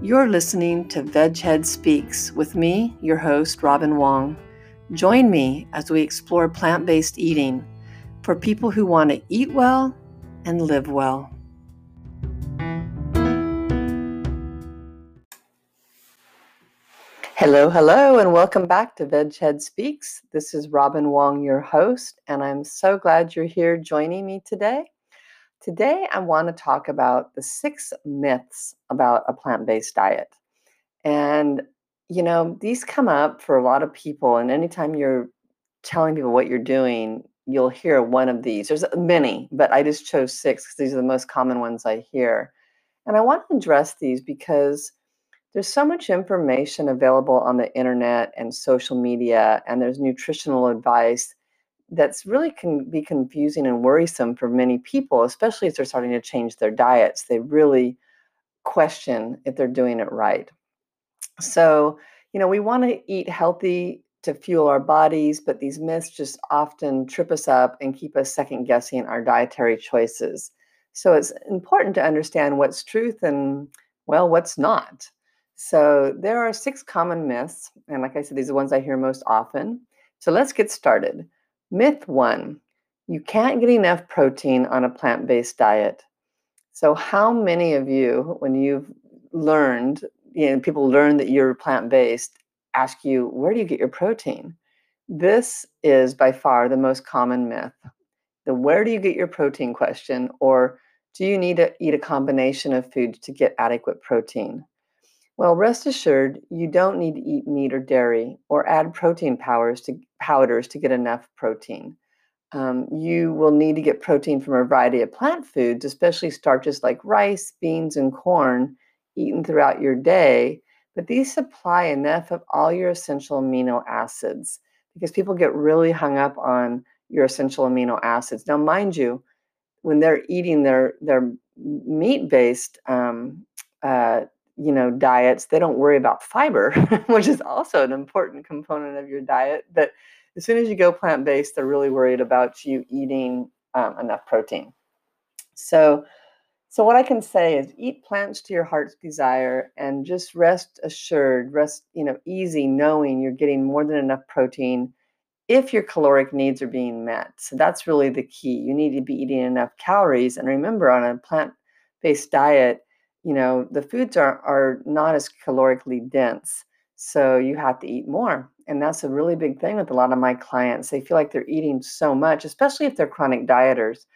You're listening to Veghead Speaks with me, your host, Robin Wong. Join me as we explore plant based eating for people who want to eat well and live well. Hello, hello, and welcome back to Veghead Speaks. This is Robin Wong, your host, and I'm so glad you're here joining me today. Today, I want to talk about the six myths about a plant based diet. And, you know, these come up for a lot of people. And anytime you're telling people what you're doing, you'll hear one of these. There's many, but I just chose six because these are the most common ones I hear. And I want to address these because there's so much information available on the internet and social media, and there's nutritional advice that's really can be confusing and worrisome for many people, especially as they're starting to change their diets. They really question if they're doing it right. So, you know, we want to eat healthy to fuel our bodies, but these myths just often trip us up and keep us second guessing our dietary choices. So it's important to understand what's truth and, well, what's not. So there are six common myths. And like I said, these are the ones I hear most often. So let's get started. Myth one you can't get enough protein on a plant based diet. So, how many of you, when you've learned, you know, people learn that you're plant based, ask you, where do you get your protein? This is by far the most common myth. The where do you get your protein question, or do you need to eat a combination of foods to get adequate protein? Well, rest assured, you don't need to eat meat or dairy or add protein powders to, powders to get enough protein. Um, you will need to get protein from a variety of plant foods, especially starches like rice, beans, and corn eaten throughout your day. But these supply enough of all your essential amino acids because people get really hung up on your essential amino acids. Now, mind you, when they're eating their their meat based um, uh, you know diets they don't worry about fiber which is also an important component of your diet but as soon as you go plant-based they're really worried about you eating um, enough protein. So so what i can say is eat plants to your heart's desire and just rest assured rest you know easy knowing you're getting more than enough protein if your caloric needs are being met. So that's really the key. You need to be eating enough calories and remember on a plant-based diet you know the foods are are not as calorically dense so you have to eat more and that's a really big thing with a lot of my clients. They feel like they're eating so much especially if they're chronic dieters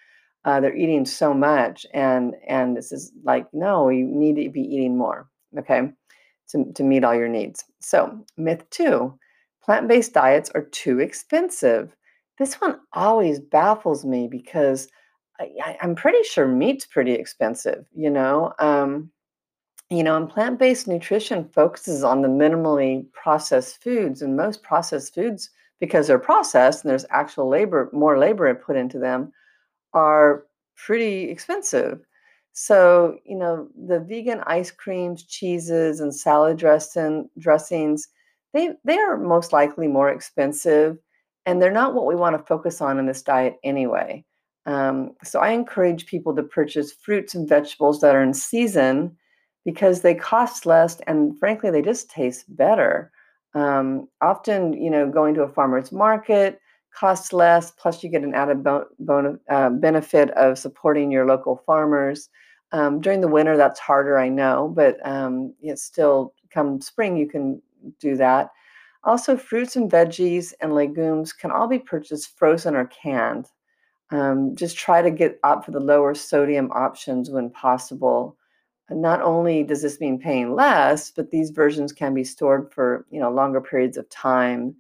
uh, they're eating so much and and this is like no you need to be eating more okay to, to meet all your needs. So myth two plant-based diets are too expensive. This one always baffles me because I, am pretty sure meat's pretty expensive, you know. Um, you know, and plant-based nutrition focuses on the minimally processed foods, and most processed foods, because they're processed and there's actual labor, more labor put into them, are pretty expensive. So, you know, the vegan ice creams, cheeses, and salad dressing dressings, they they are most likely more expensive, and they're not what we want to focus on in this diet anyway. Um, so I encourage people to purchase fruits and vegetables that are in season because they cost less and frankly they just taste better. Um, often, you know, going to a farmer's market costs less, plus you get an added bon- bon- uh, benefit of supporting your local farmers. Um, during the winter, that's harder, I know, but um, it's still come spring, you can do that. Also, fruits and veggies and legumes can all be purchased frozen or canned. Um, just try to get up for the lower sodium options when possible. And not only does this mean paying less, but these versions can be stored for you know longer periods of time.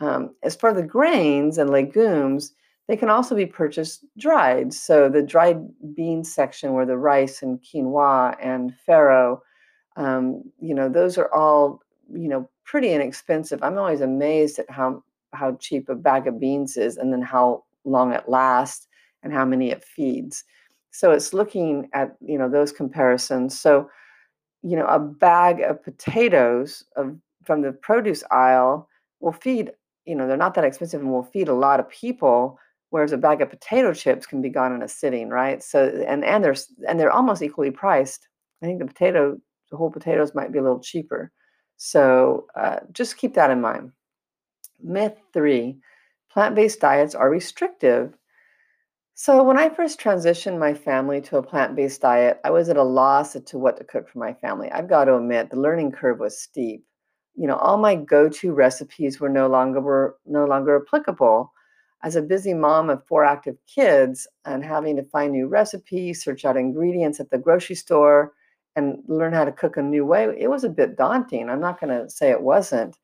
Um, as for the grains and legumes, they can also be purchased dried. So the dried bean section, where the rice and quinoa and farro, um, you know, those are all you know, pretty inexpensive. I'm always amazed at how how cheap a bag of beans is and then how long it lasts and how many it feeds. So it's looking at, you know, those comparisons. So, you know, a bag of potatoes of from the produce aisle will feed, you know, they're not that expensive and will feed a lot of people, whereas a bag of potato chips can be gone in a sitting, right? So and and they're and they're almost equally priced. I think the potato, the whole potatoes might be a little cheaper. So uh, just keep that in mind. Myth three plant based diets are restrictive. So, when I first transitioned my family to a plant based diet, I was at a loss as to what to cook for my family. I've got to admit, the learning curve was steep. You know, all my go to recipes were no longer were no longer applicable. As a busy mom of four active kids and having to find new recipes, search out ingredients at the grocery store, and learn how to cook a new way, it was a bit daunting. I'm not going to say it wasn't.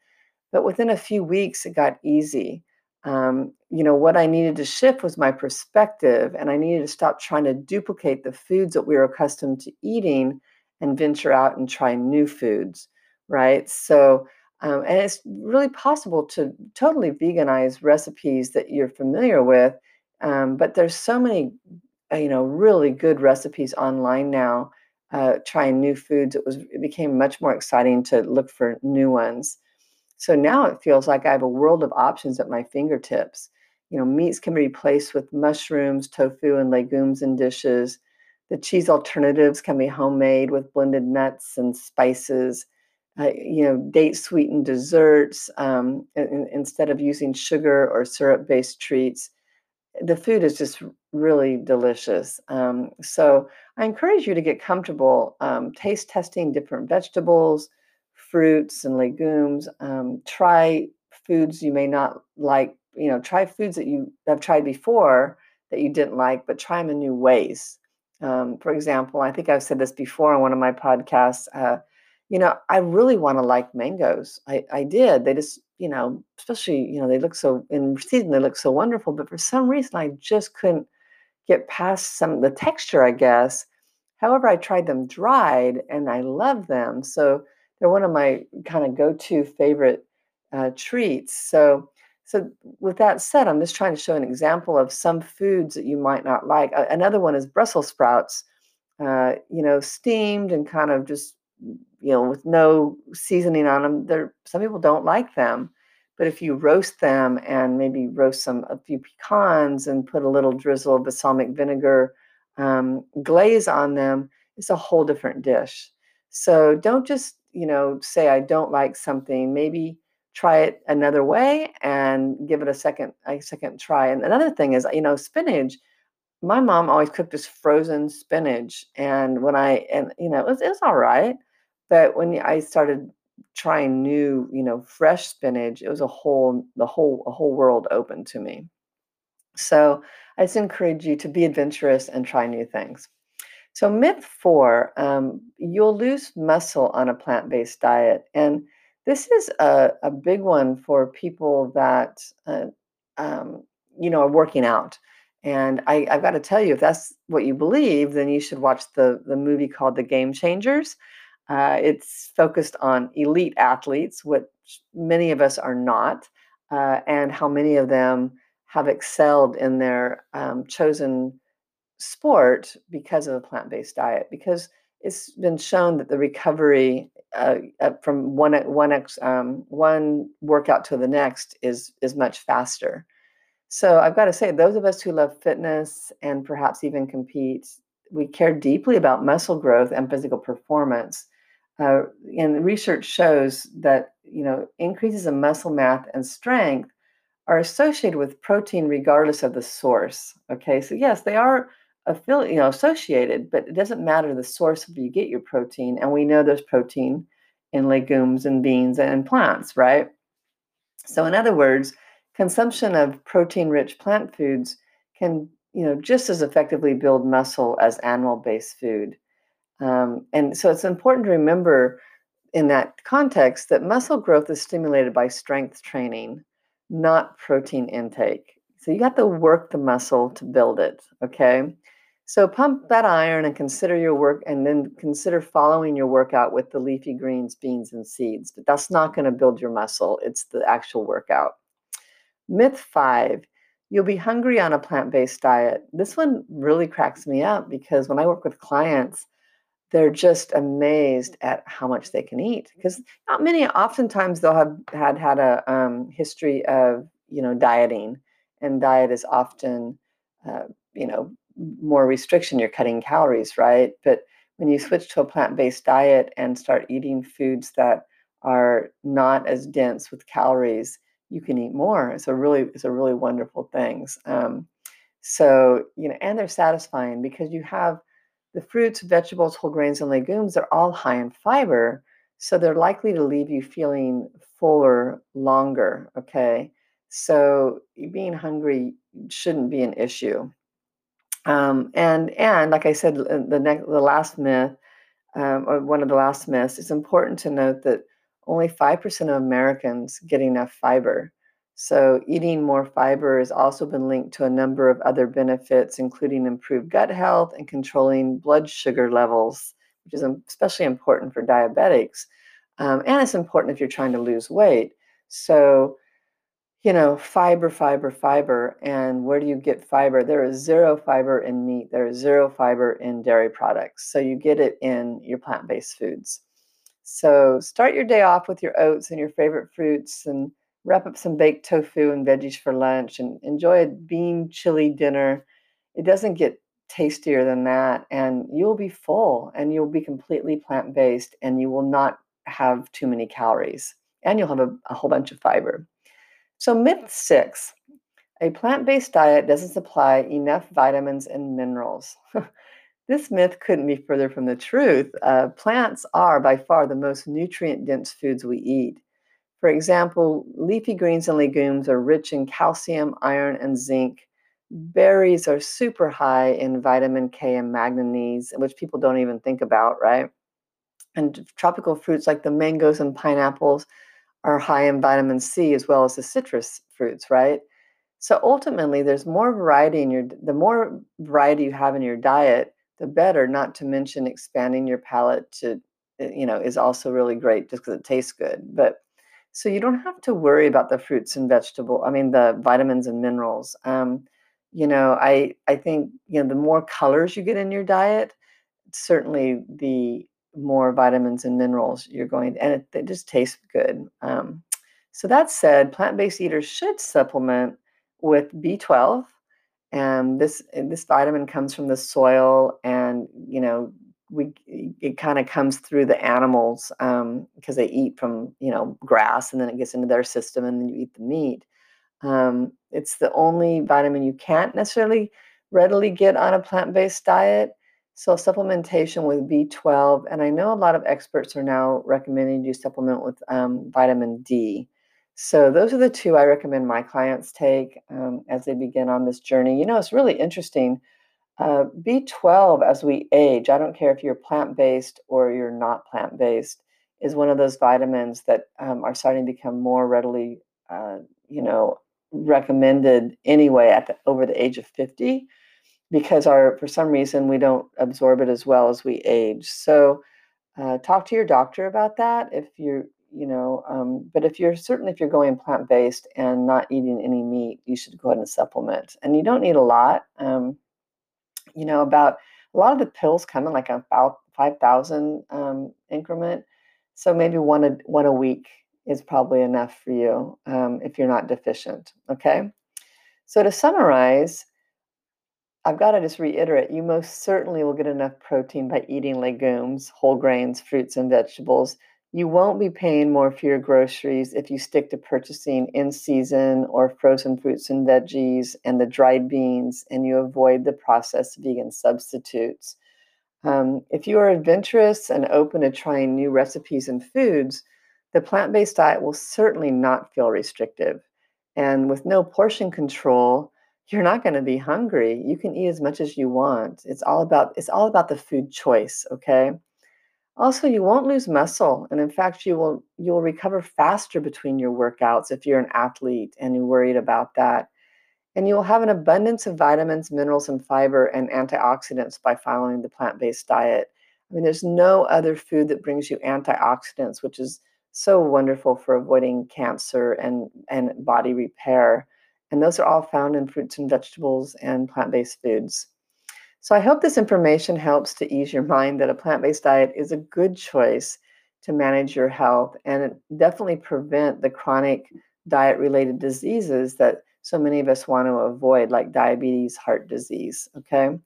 But within a few weeks, it got easy. Um, you know, what I needed to shift was my perspective, and I needed to stop trying to duplicate the foods that we were accustomed to eating and venture out and try new foods, right? So, um, and it's really possible to totally veganize recipes that you're familiar with, um, but there's so many, uh, you know, really good recipes online now. Uh, trying new foods, it was it became much more exciting to look for new ones. So now it feels like I have a world of options at my fingertips. You know, meats can be replaced with mushrooms, tofu, and legumes in dishes. The cheese alternatives can be homemade with blended nuts and spices. Uh, you know, date sweetened desserts um, in, instead of using sugar or syrup based treats. The food is just really delicious. Um, so I encourage you to get comfortable um, taste testing different vegetables, fruits and legumes. Um, try foods you may not like. You know, try foods that you have tried before that you didn't like, but try them in new ways. Um, for example, I think I've said this before on one of my podcasts. Uh, you know, I really want to like mangoes. I, I did. They just, you know, especially, you know, they look so in season, they look so wonderful. But for some reason, I just couldn't get past some the texture, I guess. However, I tried them dried and I love them. So they're one of my kind of go-to favorite uh, treats. So, so with that said, I'm just trying to show an example of some foods that you might not like. Uh, another one is Brussels sprouts. Uh, you know, steamed and kind of just you know with no seasoning on them. There, some people don't like them, but if you roast them and maybe roast some a few pecans and put a little drizzle of balsamic vinegar um, glaze on them, it's a whole different dish. So don't just you know, say I don't like something, maybe try it another way and give it a second a second try. And another thing is, you know, spinach. My mom always cooked this frozen spinach, and when I and you know, it was, it was all right, but when I started trying new, you know, fresh spinach, it was a whole the whole a whole world open to me. So I just encourage you to be adventurous and try new things. So, myth four um, you'll lose muscle on a plant based diet. And this is a, a big one for people that, uh, um, you know, are working out. And I, have got to tell you, if that's what you believe, then you should watch the, the movie called The Game Changers. Uh, it's focused on elite athletes, which many of us are not, uh, and how many of them have excelled in their um, chosen sport because of a plant-based diet because it's been shown that the recovery uh, uh, from one one um, one workout to the next is is much faster. So I've got to say, those of us who love fitness and perhaps even compete, we care deeply about muscle growth and physical performance. Uh, and research shows that you know increases in muscle mass and strength are associated with protein regardless of the source. Okay, so yes, they are affiliate, you know, associated, but it doesn't matter the source of you get your protein. And we know there's protein in legumes and beans and plants, right? So, in other words, consumption of protein-rich plant foods can, you know, just as effectively build muscle as animal-based food. Um, and so, it's important to remember in that context that muscle growth is stimulated by strength training, not protein intake. So you got to work the muscle to build it, okay? So pump that iron and consider your work, and then consider following your workout with the leafy greens, beans, and seeds. But that's not going to build your muscle, it's the actual workout. Myth five you'll be hungry on a plant based diet. This one really cracks me up because when I work with clients, they're just amazed at how much they can eat because not many oftentimes they'll have had had a um, history of you know dieting and diet is often uh, you know more restriction, you're cutting calories, right? But when you switch to a plant based diet and start eating foods that are not as dense with calories, you can eat more. It's a really, it's a really wonderful things. Um, so you know, and they're satisfying because you have the fruits, vegetables, whole grains, and legumes. They're all high in fiber, so they're likely to leave you feeling fuller longer. Okay, so being hungry shouldn't be an issue. Um, and and like I said, the next the last myth, um, or one of the last myths, it's important to note that only five percent of Americans get enough fiber. So eating more fiber has also been linked to a number of other benefits, including improved gut health and controlling blood sugar levels, which is especially important for diabetics. Um, and it's important if you're trying to lose weight. So you know, fiber, fiber, fiber. And where do you get fiber? There is zero fiber in meat, there is zero fiber in dairy products. So you get it in your plant based foods. So start your day off with your oats and your favorite fruits and wrap up some baked tofu and veggies for lunch and enjoy a bean chili dinner. It doesn't get tastier than that. And you'll be full and you'll be completely plant based and you will not have too many calories and you'll have a, a whole bunch of fiber. So, myth six a plant based diet doesn't supply enough vitamins and minerals. this myth couldn't be further from the truth. Uh, plants are by far the most nutrient dense foods we eat. For example, leafy greens and legumes are rich in calcium, iron, and zinc. Berries are super high in vitamin K and manganese, which people don't even think about, right? And tropical fruits like the mangoes and pineapples are high in vitamin C as well as the citrus fruits, right? So ultimately, there's more variety in your the more variety you have in your diet, the better. Not to mention expanding your palate to, eh, you know, is also really great just because it tastes good. But so you don't have to worry about the fruits and vegetable. I mean, the vitamins and minerals. Um, you know, I I think you know the more colors you get in your diet, certainly the more vitamins and minerals you're going and it, it just tastes good um, so that said plant-based eaters should supplement with b12 and this this vitamin comes from the soil and you know we it kind of comes through the animals um, because they eat from you know grass and then it gets into their system and then you eat the meat. Um, it's the only vitamin you can't necessarily readily get on a plant-based diet so supplementation with B12, and I know a lot of experts are now recommending you supplement with um, vitamin D. So those are the two I recommend my clients take um, as they begin on this journey. You know, it's really interesting. Uh, B12 as we age, I don't care if you're plant based or you're not plant based, is one of those vitamins that um, are starting to become more readily, uh, you know, recommended anyway at the, over the age of 50 because our for some reason we don't absorb it as well as we age. So uh, talk to your doctor about that if you're you know um, but if you're certain if you're going plant-based and not eating any meat you should go ahead and supplement. And you don't need a lot um, you know about a lot of the pills come in like about 5000 um, increment. So maybe one a, one a week is probably enough for you um, if you're not deficient okay? So to summarize I've got to just reiterate you most certainly will get enough protein by eating legumes, whole grains, fruits, and vegetables. You won't be paying more for your groceries if you stick to purchasing in season or frozen fruits and veggies and the dried beans and you avoid the processed vegan substitutes. Um, if you are adventurous and open to trying new recipes and foods, the plant based diet will certainly not feel restrictive. And with no portion control, you're not going to be hungry. You can eat as much as you want. It's all about it's all about the food choice, okay? Also, you won't lose muscle, and in fact, you will you will recover faster between your workouts if you're an athlete and you're worried about that. And you'll have an abundance of vitamins, minerals, and fiber and antioxidants by following the plant based diet. I mean, there's no other food that brings you antioxidants, which is so wonderful for avoiding cancer and, and body repair. And those are all found in fruits and vegetables and plant based foods. So I hope this information helps to ease your mind that a plant based diet is a good choice to manage your health and definitely prevent the chronic diet related diseases that so many of us want to avoid, like diabetes, heart disease. Okay.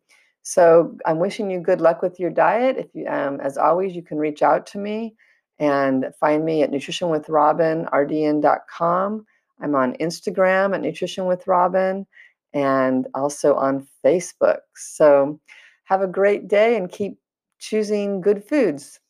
So I'm wishing you good luck with your diet. If you, um, as always, you can reach out to me and find me at nutritionwithrobinrdn.com. I'm on Instagram at Nutrition with Robin and also on Facebook. So have a great day and keep choosing good foods.